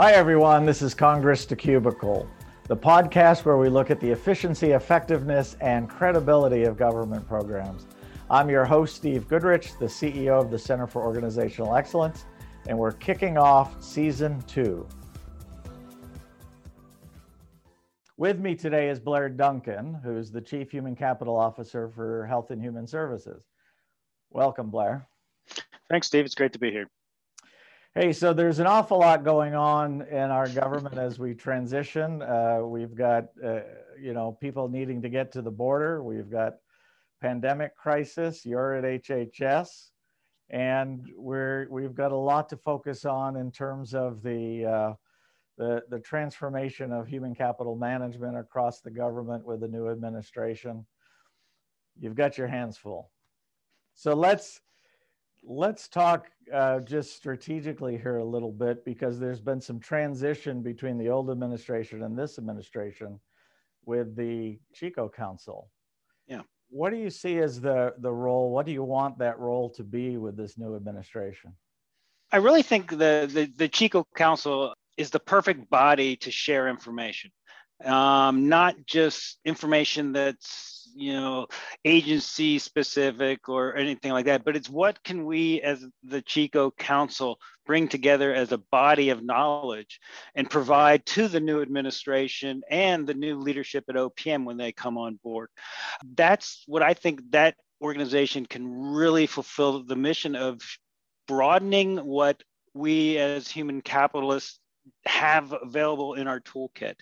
Hi, everyone. This is Congress to Cubicle, the podcast where we look at the efficiency, effectiveness, and credibility of government programs. I'm your host, Steve Goodrich, the CEO of the Center for Organizational Excellence, and we're kicking off season two. With me today is Blair Duncan, who's the Chief Human Capital Officer for Health and Human Services. Welcome, Blair. Thanks, Steve. It's great to be here. Hey, so there's an awful lot going on in our government as we transition. Uh, we've got, uh, you know, people needing to get to the border. We've got pandemic crisis. You're at HHS, and we're we've got a lot to focus on in terms of the uh, the the transformation of human capital management across the government with the new administration. You've got your hands full. So let's let's talk uh, just strategically here a little bit because there's been some transition between the old administration and this administration with the CHCO Council. Yeah. What do you see as the the role? What do you want that role to be with this new administration? I really think the the, the CHCO Council is the perfect body to share information, um, not just information that's you know agency specific or anything like that but it's what can we as the CHCO council bring together as a body of knowledge and provide to the new administration and the new leadership at opm when they come on board. That's what i think that organization can really fulfill the mission of broadening what we as human capitalists have available in our toolkit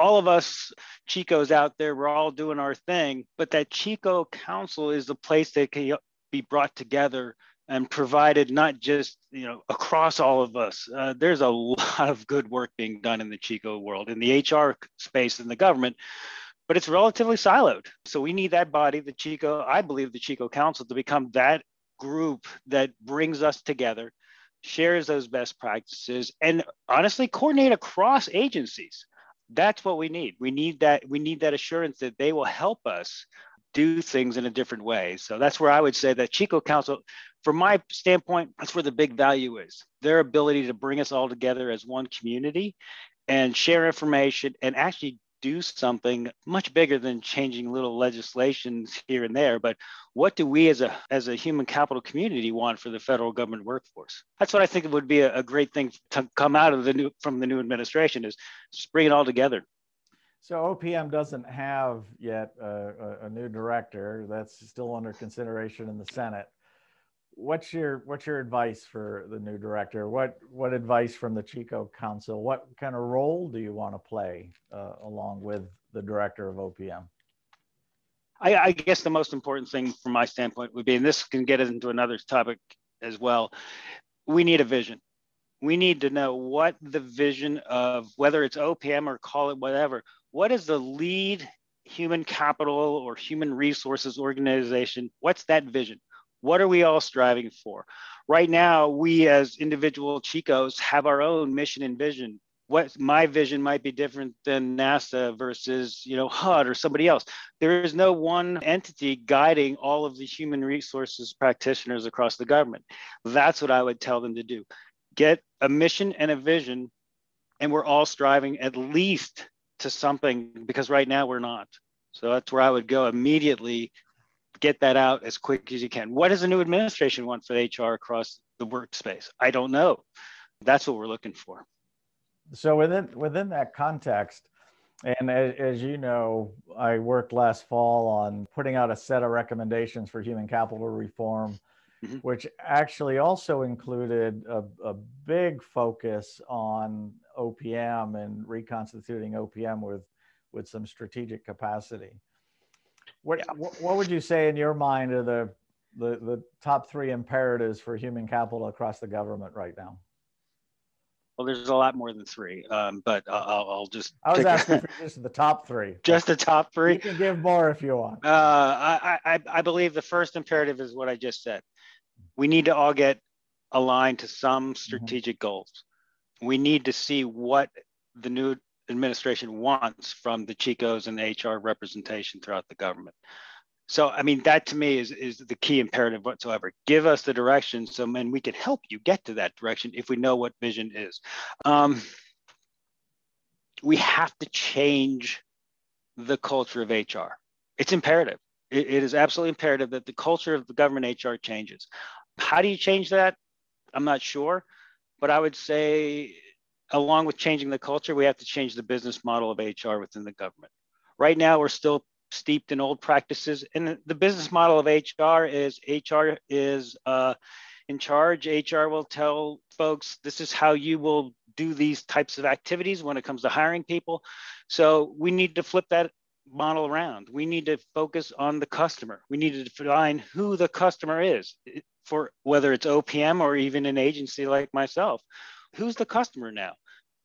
all of us CHCOs out there, we're all doing our thing, but that CHCO Council is the place that can be brought together and provided not just you know across all of us. Uh, there's a lot of good work being done in the CHCO world, in the HR space, in the government, but it's relatively siloed. So we need that body, the CHCO. I believe the CHCO Council to become that group that brings us together shares those best practices and honestly coordinate across agencies that's what we need. We need that we need that assurance that they will help us do things in a different way. So that's where i would say that CHCO council from my standpoint that's where the big value is. Their ability to bring us all together as one community and share information and actually do something much bigger than changing little legislations here and there but what do we as a as a human capital community want for the federal government workforce? That's what i think would be a, a great thing to come out of the new from the new administration is just bring it all together. So opm doesn't have yet a, a new director. That's still under consideration in the senate what's your what's your advice for the new director? What what advice from the CHCO Council? What kind of role do you want to play uh, along with the director of OPM? I, I, guess the most important thing from my standpoint would be, and this can get into another topic as well. We need a vision. We need to know what the vision of whether it's OPM or call it whatever. What is the lead human capital or human resources organization? What's that vision? What are we all striving for? Right now, we as individual CHCOs have our own mission and vision. What my vision might be different than NASA versus, you know, HUD or somebody else. There is no one entity guiding all of the human resources practitioners across the government. That's what I would tell them to do. Get a mission and a vision, and we're all striving at least to something because right now we're not. So that's where I would go immediately get that out as quick as you can. What does the new administration want for HR across the workspace? I don't know. That's what we're looking for. So within within that context, and as, as, you know, I worked last fall on putting out a set of recommendations for human capital reform, mm-hmm. which actually also included a, a, big focus on OPM and reconstituting OPM with with some strategic capacity. What, yeah. what would you say in your mind are the, the, the top three imperatives for human capital across the government right now? Well, there's a lot more than three, um, but I'll, I'll, just. I was asking for just the top three. Just the top three. You can give more if you want. Uh, I, I, I believe the first imperative is what I just said. We need to all get aligned to some mm-hmm. strategic mm-hmm. goals. We need to see what the new administration wants from the CHCOs and the HR representation throughout the government. So, I mean, that to me is, is the key imperative whatsoever. Give us the direction so, and we can help you get to that direction if we know what vision is. Um, we have to change the culture of HR. It's imperative. it, it is absolutely imperative that the culture of the government HR changes. How do you change that? I'm not sure, but I would say, along with changing the culture, we have to change the business model of HR within the government. Right now, we're still steeped in old practices. And the business model of HR is HR is uh, in charge. HR will tell folks this is how you will do these types of activities when it comes to hiring people. So we need to flip that model around. We need to focus on the customer. We need to define who the customer is for whether it's OPM or even an agency like myself. Who's the customer now?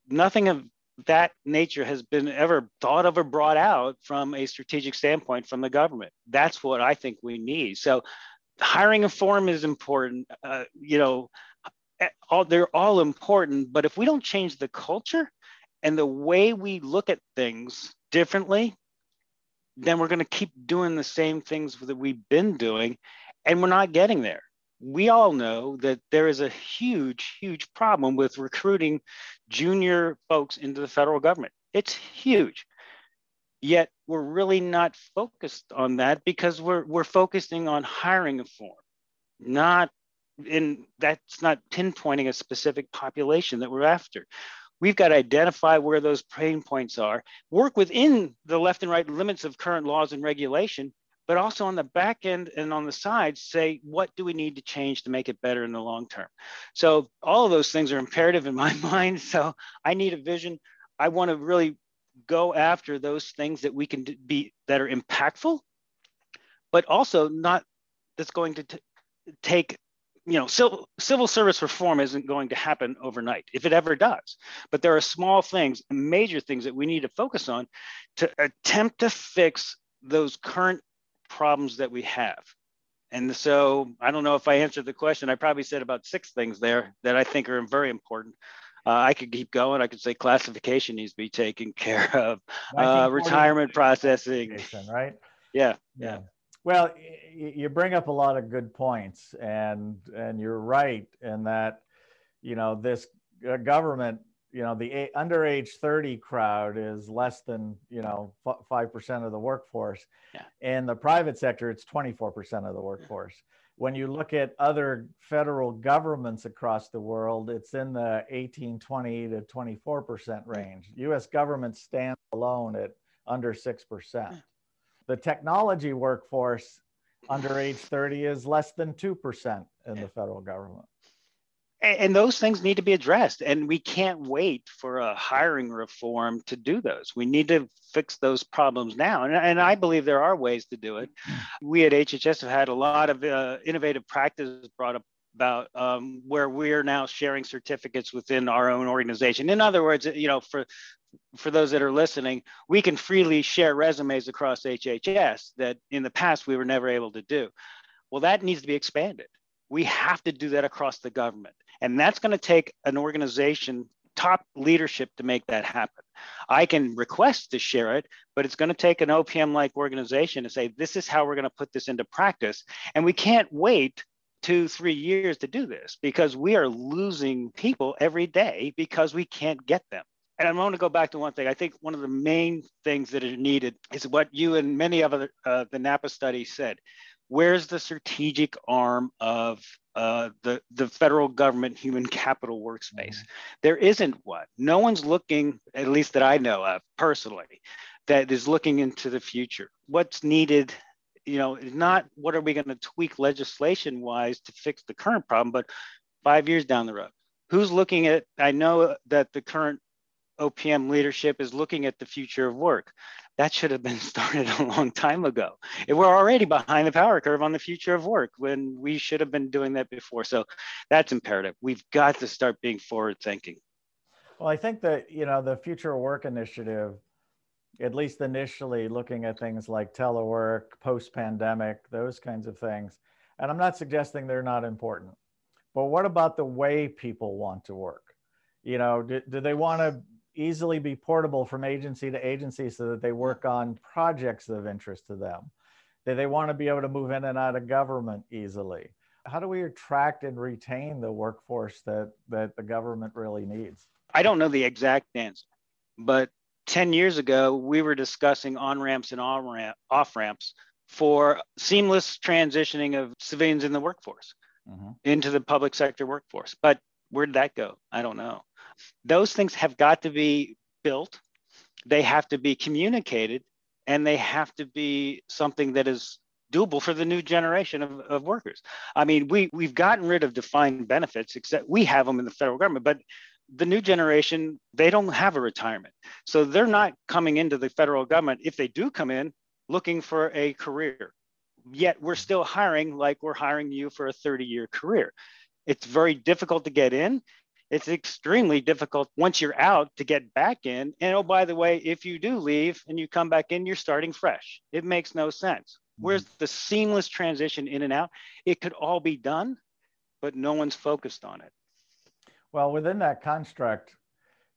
Nothing of that nature has been ever thought of or brought out from a strategic standpoint from the government. That's what I think we need. So, hiring reform is important. Uh, you know, eh, all, they're all important, but if we don't change the culture and the way we look at things differently, then we're going to keep doing the same things that we've been doing, and we're not getting there we all know that there is a huge, huge problem with recruiting junior folks into the federal government. It's huge. Yet we're really not focused on that because we're, we're focusing on hiring reform, not in that's not pinpointing a specific population that we're after. We've got to identify where those pain points are, work within the left and right limits of current laws and regulation, but also on the back end and on the sides say what do we need to change to make it better in the long term? So all of those things are imperative in my mind so i need a vision. I want to really go after those things that we can be that are impactful but also not that's going to take you know civil, civil service reform isn't going to happen overnight if it ever does. But there are small things major things that we need to focus on to attempt to fix those current problems that we have. And so I don't know if I answered the question. I probably said about six things there that I think are very important. Uh, I could keep going. I could say classification needs to be taken care of, uh, retirement processing. Right? Yeah. Yeah. Well, you bring up a lot of good points, and and you're right in that, you know, this uh, government you know the under age 30 crowd is less than you know 5% of the workforce. Yeah. in the private sector it's 24% of the workforce. When you look at other federal governments across the world it's in the 18 20 to 24% range. Us government stands alone at under 6% the technology workforce under age 30 is less than 2% in the federal government and those things need to be addressed and we can't wait for a hiring reform to do those. We need to fix those problems now and, and i believe there are ways to do it. We at hhs have had a lot of uh, innovative practices brought up about um, where we're now sharing certificates within our own organization. In other words you know for for those that are listening we can freely share resumes across hhs that in the past we were never able to do. Well that needs to be expanded. We have to do that across the government and that's going to take an organization, top leadership to make that happen. I can request to share it, but it's going to take an OPM like organization to say, this is how we're going to put this into practice. And we can't wait two, three years to do this because we are losing people every day because we can't get them. And I want to go back to one thing. I think one of the main things that are needed is what you and many of the, uh, the NAPA study said where's the strategic arm of uh, the, the federal government human capital workspace? Mm-hmm. There isn't one. No one's looking, at least that I know of personally, that is looking into the future. What's needed, you know, is not what are we going to tweak legislation wise to fix the current problem, but five years down the road. Who's looking at? I know that the current OPM leadership is looking at the future of work that should have been started a long time ago. We're already behind the power curve on the future of work when we should have been doing that before. So that's imperative. We've got to start being forward thinking. Well, I think that, you know, the future of work initiative, at least initially looking at things like telework, post pandemic, those kinds of things. And I'm not suggesting they're not important, but what about the way people want to work? You know, do, do they want to easily be portable from agency to agency so that they work on projects of interest to them? They, they want to be able to move in and out of government easily. How do we attract and retain the workforce that, that the government really needs? I don't know the exact answer, but 10 years ago, we were discussing on ramps and off ramps for seamless transitioning of civilians in the workforce mm-hmm. into the public sector workforce. But where did that go? I don't know. Those things have got to be built, they have to be communicated, and they have to be something that is doable for the new generation of, of workers. I mean, we, we've gotten rid of defined benefits, except we have them in the federal government, but the new generation, they don't have a retirement. So they're not coming into the federal government. If they do come in, looking for a career. Yet we're still hiring like we're hiring you for a 30 year career. It's very difficult to get in. It's extremely difficult once you're out to get back in. And oh, by the way, if you do leave and you come back in, you're starting fresh. It makes no sense. Where's mm-hmm. the seamless transition in and out? It could all be done, but no one's focused on it. Well, within that construct,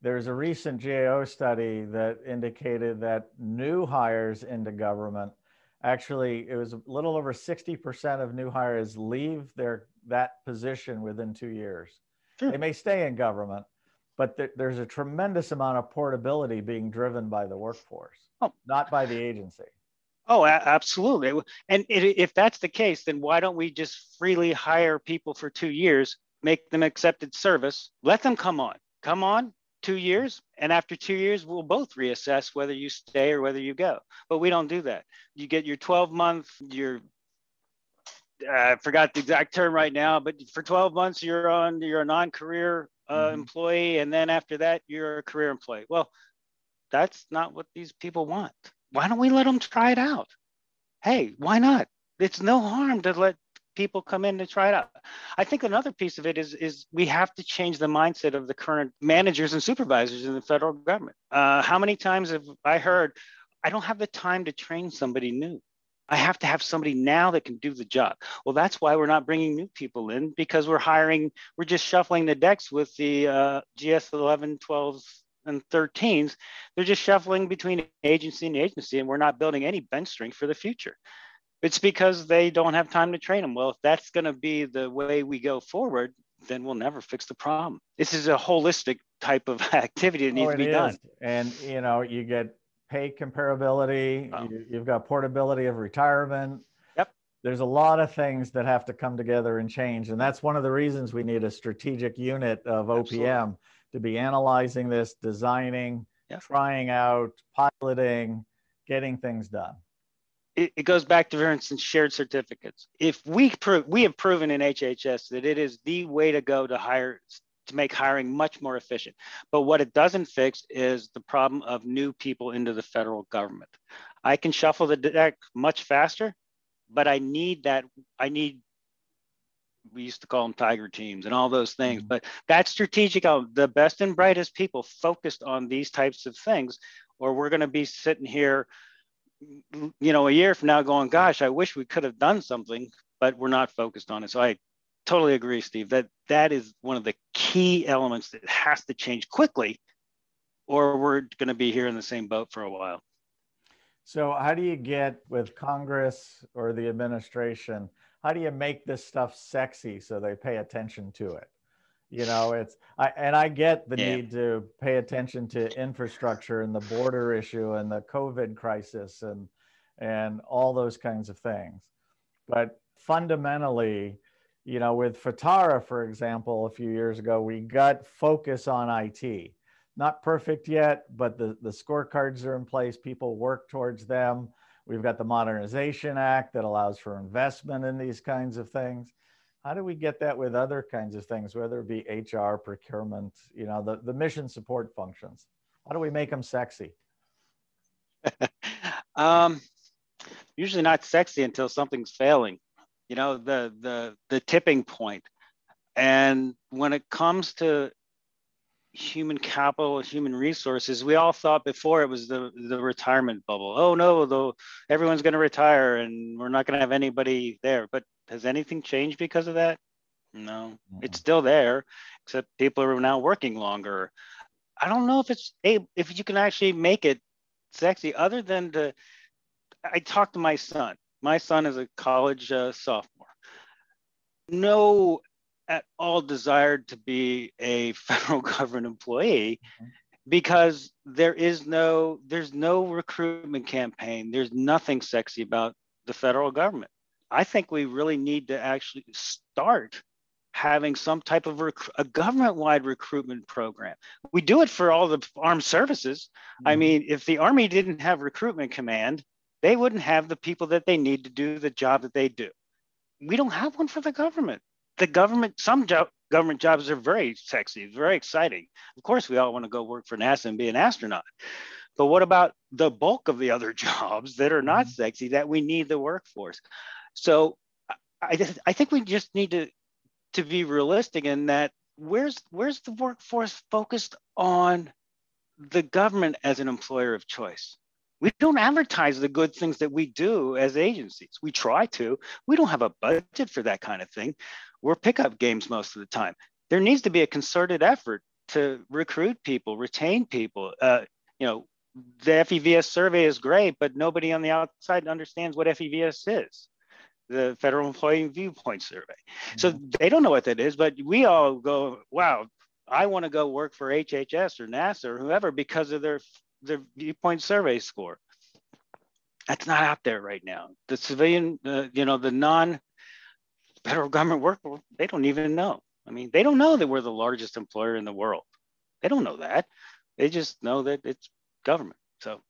there's a recent GAO study that indicated that new hires into government actually it was a little over 60% of new hires leave their that position within two years sure. they may stay in government but th- there's a tremendous amount of portability being driven by the workforce oh. not by the agency oh absolutely and it, if that's the case then why don't we just freely hire people for two years make them accepted service let them come on come on two years and after two years we'll both reassess whether you stay or whether you go but we don't do that you get your 12 month your I forgot the exact term right now, but for 12 months you're on you're a non-career uh, mm-hmm. employee, and then after that you're a career employee. Well, that's not what these people want. Why don't we let them try it out? Hey, why not? It's no harm to let people come in to try it out. I think another piece of it is is we have to change the mindset of the current managers and supervisors in the federal government. Uh, how many times have I heard, I don't have the time to train somebody new. I have to have somebody now that can do the job. Well, that's why we're not bringing new people in because we're hiring, we're just shuffling the decks with the uh, GS 11, 12s, and 13s. They're just shuffling between agency and agency, and we're not building any bench strength for the future. It's because they don't have time to train them. Well, if that's going to be the way we go forward, then we'll never fix the problem. This is a holistic type of activity that needs oh, to be is. done. And you know, you get pay comparability. Oh. You, you've got portability of retirement. Yep. There's a lot of things that have to come together and change, and that's one of the reasons we need a strategic unit of OPM Absolutely. to be analyzing this, designing, yep. trying out, piloting, getting things done it, it goes back to, for instance, shared certificates. If we prove, we have proven in HHS that it is the way to go to hire to make hiring much more efficient. But what it doesn't fix is the problem of new people into the federal government. I can shuffle the deck much faster, but I need that. I need. We used to call them tiger teams and all those things, mm-hmm. but that's strategic. Uh, the best and brightest people focused on these types of things, or we're going to be sitting here you know, a year from now going, gosh, I wish we could have done something, but we're not focused on it. So I totally agree, Steve, that that is one of the key elements that has to change quickly, or we're going to be here in the same boat for a while. So, how do you get with Congress or the administration? How do you make this stuff sexy so they pay attention to it? you know it's i and i get the yeah. need to pay attention to infrastructure and the border issue and the covid crisis and and all those kinds of things but fundamentally you know with FITARA for example a few years ago we got focus on it not perfect yet but the the scorecards are in place. People work towards them. We've got the modernization act that allows for investment in these kinds of things. How do we get that with other kinds of things, whether it be HR, procurement, you know, the, the mission support functions? How do we make them sexy? um, usually not sexy until something's failing, you know, the, the, the tipping. And when it comes to human capital, human resources, we all thought before it was the, the retirement bubble. Oh no, though everyone's going to retire and we're not going to have anybody there. But has anything changed because of that? No, mm-hmm. it's still there, except people are now working longer. I don't know if it's if you can actually make it sexy, other than to. I talked to my son. My son is a college uh, sophomore. No at all desired to be a federal government employee mm-hmm. because there is no there's no recruitment campaign there's nothing sexy about the federal government i think we really need to actually start having some type of rec- a government-wide recruitment program we do it for all the armed services mm-hmm. i mean if the army didn't have recruitment command they wouldn't have the people that they need to do the job that they do we don't have one for the government the government, some jo- government jobs are very sexy, very exciting. Of course, we all want to go work for NASA and be an astronaut. But what about the bulk of the other jobs that are not mm-hmm. sexy that we need the workforce? So I, I think we just need to, to be realistic in that where's, where's the workforce focused on the government as an employer of choice? We don't advertise the good things that we do as agencies. We try to. We don't have a budget for that kind of thing we're pickup games most of the time. There needs to be a concerted effort to recruit people, retain people. Uh, you know, the FEVS survey is great, but nobody on the outside understands what FEVS is the Federal Employee Viewpoint Survey. So mm-hmm. they don't know what that is, but we all go, wow, I want to go work for HHS or NASA or whoever because of their, their viewpoint survey score. That's not out there right now. The civilian, uh, you know, the non federal government workforce, they don't even know. I mean, they don't know that we're the largest employer in the world. They don't know that. They just know that it's government. So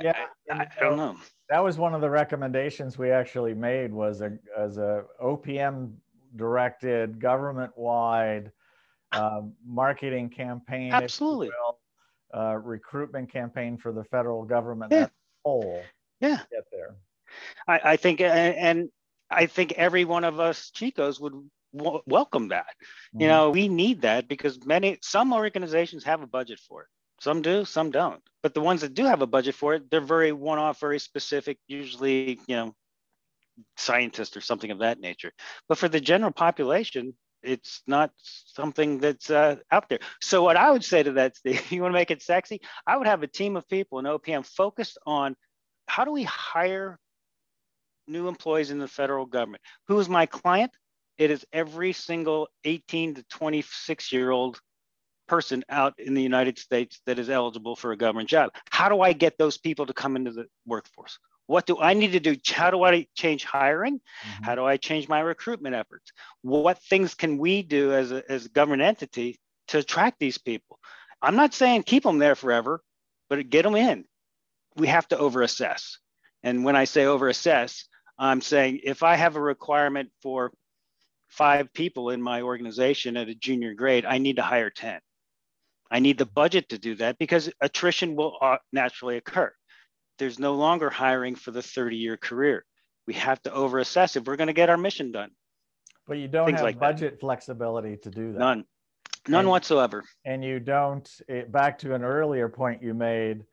yeah, I, I, I don't know. That was one of the recommendations we actually made was a as a OPM directed government wide uh, marketing campaign. Absolutely. Uh, recruitment campaign for the federal government yeah. whole. Yeah. Get there. I, I think, and I think every one of us CHCOs would w- welcome that. Mm-hmm. You know, we need that because many, some organizations have a budget for it. Some do, some don't. But the ones that do have a budget for it, they're very one off, very specific, usually, you know, scientists or something of that nature. But for the general population, it's not something that's uh, out there. So what I would say to that, Steve, you want to make it sexy? I would have a team of people in OPM focused on how do we hire new employees in the federal government. Who is my client? It is every single 18 to 26 year old person out in the United States that is eligible for a government job. How do I get those people to come into the workforce? What do I need to do? How do I change hiring? Mm-hmm. How do I change my recruitment efforts? What things can we do as a, as a government entity to attract these people? I'm not saying keep them there forever, but get them in. We have to overassess. And when I say overassess, I'm saying if I have a requirement for five people in my organization at a junior grade, I need to hire 10. I need the budget to do that because attrition will uh, naturally occur. There's no longer hiring for the 30 year career. We have to overassess if we're going to get our mission done. But you don't Things have like budget that. flexibility to do that. None, none and, whatsoever. And you don't, it, back to an earlier point you made,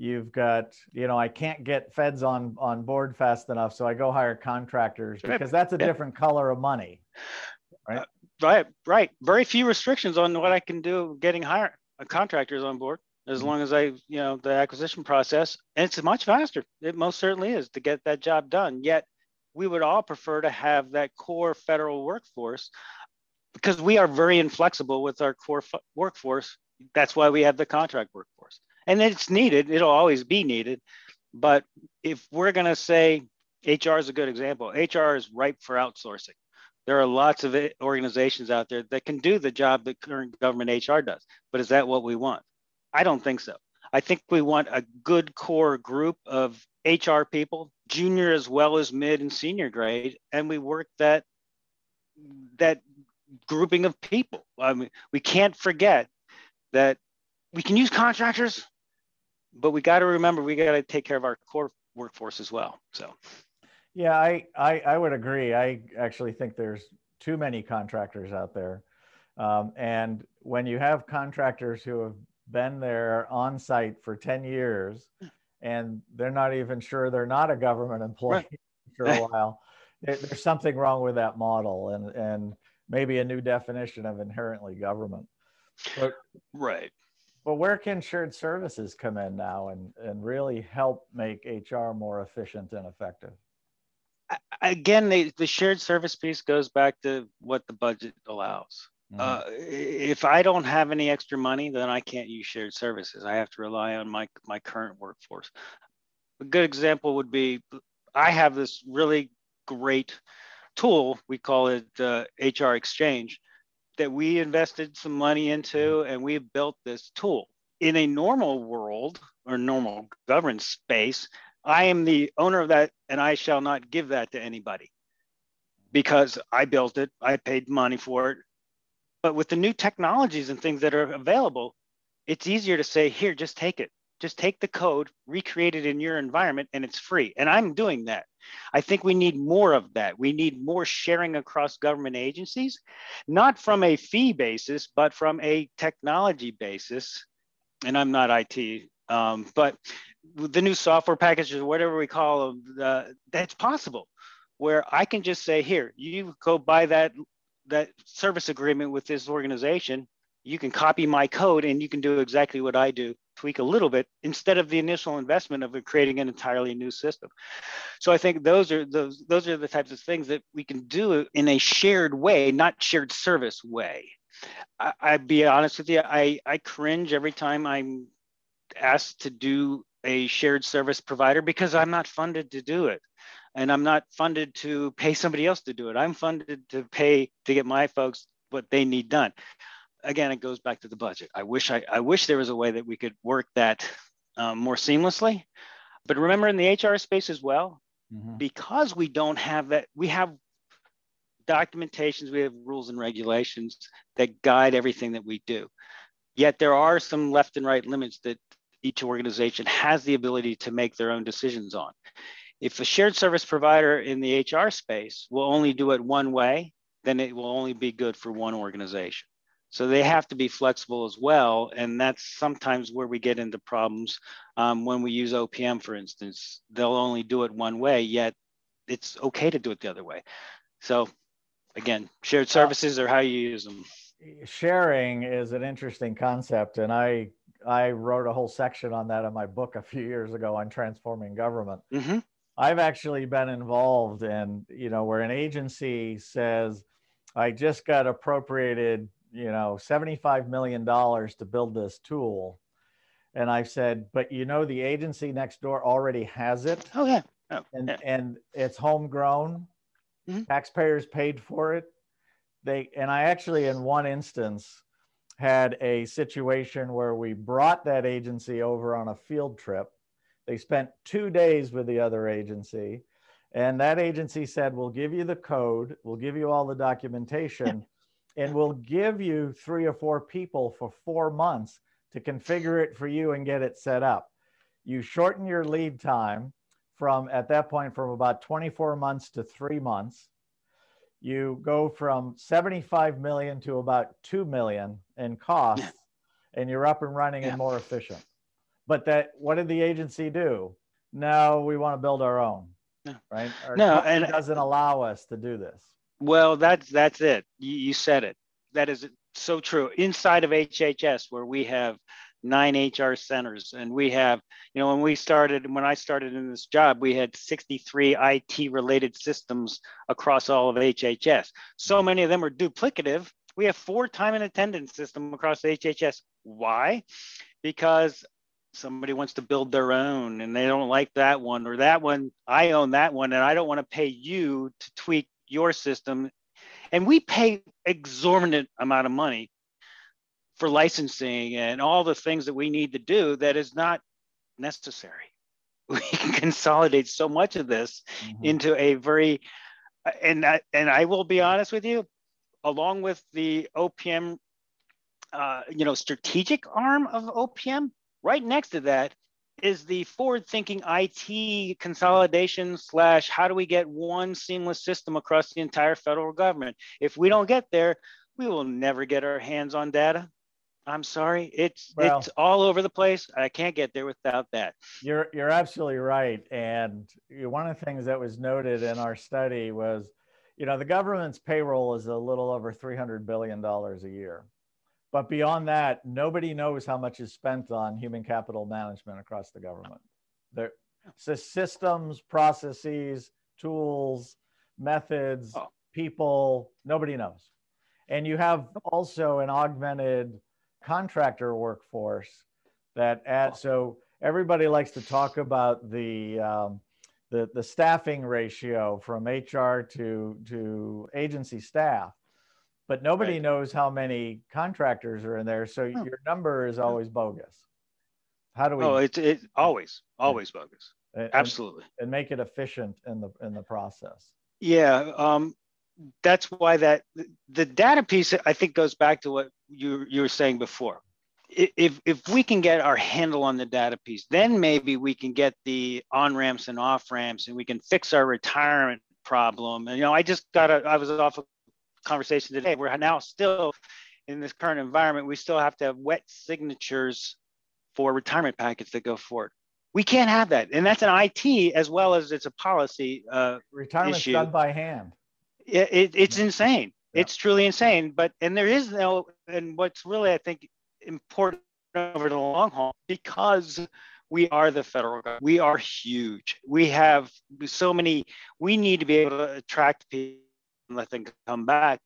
you've got you know i can't get feds on on board fast enough so i go hire contractors because that's a different color of money right uh, right right very few restrictions on what i can do getting hire uh, contractors on board as mm-hmm. long as i you know the acquisition process and it's much faster. It most certainly is to get that job done. Yet we would all prefer to have that core federal workforce because we are very inflexible with our core f- workforce. That's why we have the contract workforce. And it's needed. It'll always be needed. But if we're going to say hr is a good example hr is ripe for outsourcing there are lots of organizations out there that can do the job that current government hr does but is that what we want? I don't think so. I think we want a good core group of hr people junior as well as mid and senior grade and we work that that grouping of people. I mean we can't forget that we can use contractors but we got to remember we got to take care of our core workforce as well. So, yeah, I, I, I would agree. I actually think there's too many contractors out there, um, and when you have contractors who have been there on site for 10 years and they're not even sure they're not a government employee for a while there's something wrong with that model and and maybe a new definition of inherently government. But, right. but where can shared services come in now and, and really help make HR more efficient and effective? Again, they, the shared service piece goes back to what the budget allows. Mm-hmm. Uh, if I don't have any extra money, then I can't use shared services. I have to rely on my my current workforce. A good example would be I have this really great tool. We call it uh, HR Exchange that we invested some money into, mm-hmm. and we built this tool. In a normal world or normal governance space, I am the owner of that, and I shall not give that to anybody because I built it. I paid money for it. But with the new technologies and things that are available, it's easier to say, here, just take it. Just take the code, recreate it in your environment, and it's free. And I'm doing that. I think we need more of that. We need more sharing across government agencies, not from a fee basis, but from a technology basis. And I'm not IT, um, but the new software packages, whatever we call them, uh, that's possible. Where I can just say, here, you go buy that that service agreement with this organization. You can copy my code and you can do exactly what I do, tweak a little bit instead of the initial investment of creating an entirely new system. So I think those are those those are the types of things that we can do in a shared way, not shared service way. I, I'd be honest with you, I, I cringe every time I'm asked to do a shared service provider because I'm not funded to do it. And I'm not funded to pay somebody else to do it. I'm funded to pay to get my folks what they need done. Again, it goes back to the budget. I wish I, I wish there was a way that we could work that um, more seamlessly. But remember in the HR space as well, mm-hmm. because we don't have that, we have documentations, we have rules and regulations that guide everything that we do. Yet there are some left and right limits that each organization has the ability to make their own decisions on. If a shared service provider in the HR space will only do it one way, then it will only be good for one organization. So they have to be flexible as well. And that's sometimes where we get into problems um, when we use OPM, for instance. They'll only do it one way, yet it's okay to do it the other way. So again, shared services are how you use them. Sharing is an interesting concept. And I I wrote a whole section on that in my book a few years ago on transforming government. Mm-hmm. I've actually been involved in, you know, where an agency says, I just got appropriated, you know, $75 million to build this tool. And I've said, but you know, the agency next door already has it. Oh, yeah. Oh, and, yeah. and it's homegrown. Mm-hmm. Taxpayers paid for it. They, and I actually, in one instance, had a situation where we brought that agency over on a field trip. They spent two days with the other agency. And that agency said, We'll give you the code, we'll give you all the documentation, and we'll give you three or four people for four months to configure it for you and get it set up. You shorten your lead time from at that point from about 24 months to three months you go from 75 million to about 2 million in costs and you're up and running yeah. and more efficient. But that what did the agency do? No we want to build our own yeah. right? Our no and it doesn't allow us to do this. Well that's that's it. You, you said it. That is so true. Inside of hhs where we have nine HR centers. And we have, you know, when we started, when I started in this job, we had 63 IT related systems across all of HHS. So mm-hmm. many of them are duplicative. We have four time and attendance system across HHS. Why? Because somebody wants to build their own and they don't like that one or that one. I own that one and I don't want to pay you to tweak your system. And we pay exorbitant amount of money for licensing and all the things that we need to do that is not necessary. We can consolidate so much of this mm-hmm. into a very, and I, and I will be honest with you, along with the OPM, uh, you know, strategic arm of OPM, right next to that is the forward-thinking IT consolidation slash how do we get one seamless system across the entire federal government? If we don't get there, we will never get our hands on data. I'm sorry. It's well, it's all over the place. I can't get there without that. You're you're absolutely right. And one of the things that was noted in our study was, you know, the government's payroll is a little over 300 billion dollars a year. But beyond that, nobody knows how much is spent on human capital management across the government. There, so systems, processes, tools, methods, oh. people, nobody knows. And you have also an augmented contractor workforce that add, oh. so everybody likes to talk about the, um, the, the staffing ratio from HR to, to agency staff, but nobody right. knows how many contractors are in there. So oh. your number is always bogus. How do we? Oh, it's it always, always bogus. And, Absolutely. And make it efficient in the in the process. Yeah, um, that's why that the data piece I think goes back to what you you were saying before. If if we can get our handle on the data piece, then maybe we can get the on ramps and off ramps, and we can fix our retirement problem. And you know, I just got a I was off a conversation today. We're now still in this current environment. We still have to have wet signatures for retirement packets that go forward. We can't have that, and that's an IT as well as it's a policy uh, retirement issue. done by hand. It, it, it's insane. Yeah. It's truly insane. But and there is no, and what's really I think important over the long haul because we are the federal government. We are huge. We have so many. We need to be able to attract people and let them come back.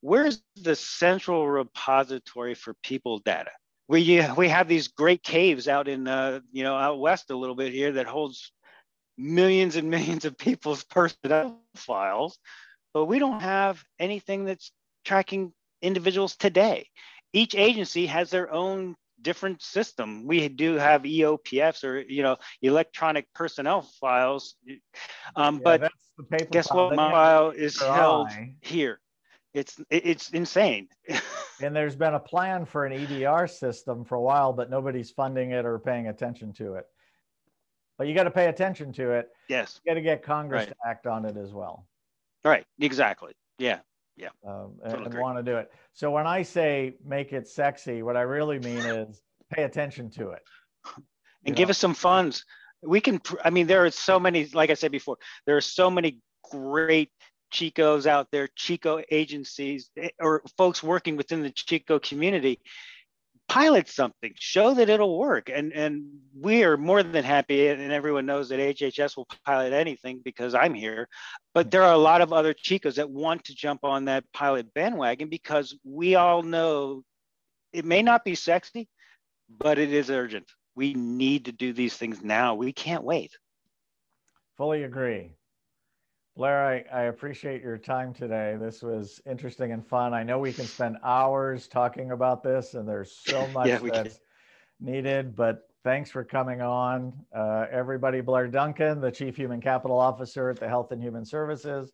Where's the central repository for people data? we we have these great caves out in uh, you know out west a little bit here that holds millions and millions of people's personnel files, but we don't have anything that's tracking individuals today. Each agency has their own different system. We do have EOPFs or you know electronic personnel files, um, yeah, but guess what? My file is held eye. here it's it's insane. and there's been a plan for an EDR system for a while, but nobody's funding it or paying attention to it. But you got to pay attention to it. Yes. You got to get Congress right. to act on it as well. Right. Exactly. Yeah. Yeah. Um, totally and, and want to do it. So when I say make it sexy, what I really mean is pay attention to it. and give us some funds. We can. I mean, there are so many. Like I said before, there are so many great CHCOs out there, CHCO agencies, eh, or folks working within the CHCO community, pilot something, show that it'll work. And, and we are more than happy, and everyone knows that HHS will pilot anything because I'm here. But there are a lot of other CHCOs that want to jump on that pilot bandwagon because we all know it may not be sexy, but it is urgent. We need to do these things now. We can't wait. Fully agree. Blair, I, I, appreciate your time today. This was interesting and fun. I know we can spend hours talking about this, and there's so much yeah, that's can. needed, but thanks for coming on. Uh, everybody, Blair Duncan, the Chief Human Capital Officer at the Health and Human Services.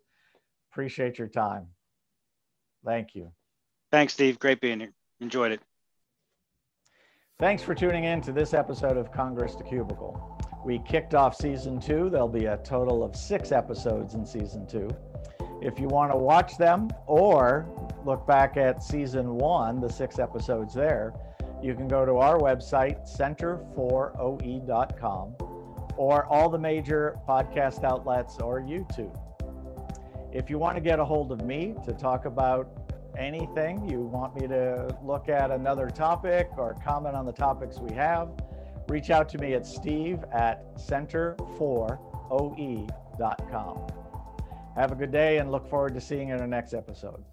Appreciate your time. Thank you. Thanks, Steve. Great being here. Enjoyed it. Thanks for tuning in to this episode of Congress to Cubicle. We kicked off season two. There'll be a total of six episodes in season two. If you want to watch them or look back at season one, the six episodes there, you can go to our website, center4oe.com, or all the major podcast outlets or YouTube. If you want to get a hold of me to talk about anything, you want me to look at another topic or comment on the topics we have, reach out to me at steve at center4oe.com. Have a good day and look forward to seeing you in our next episode.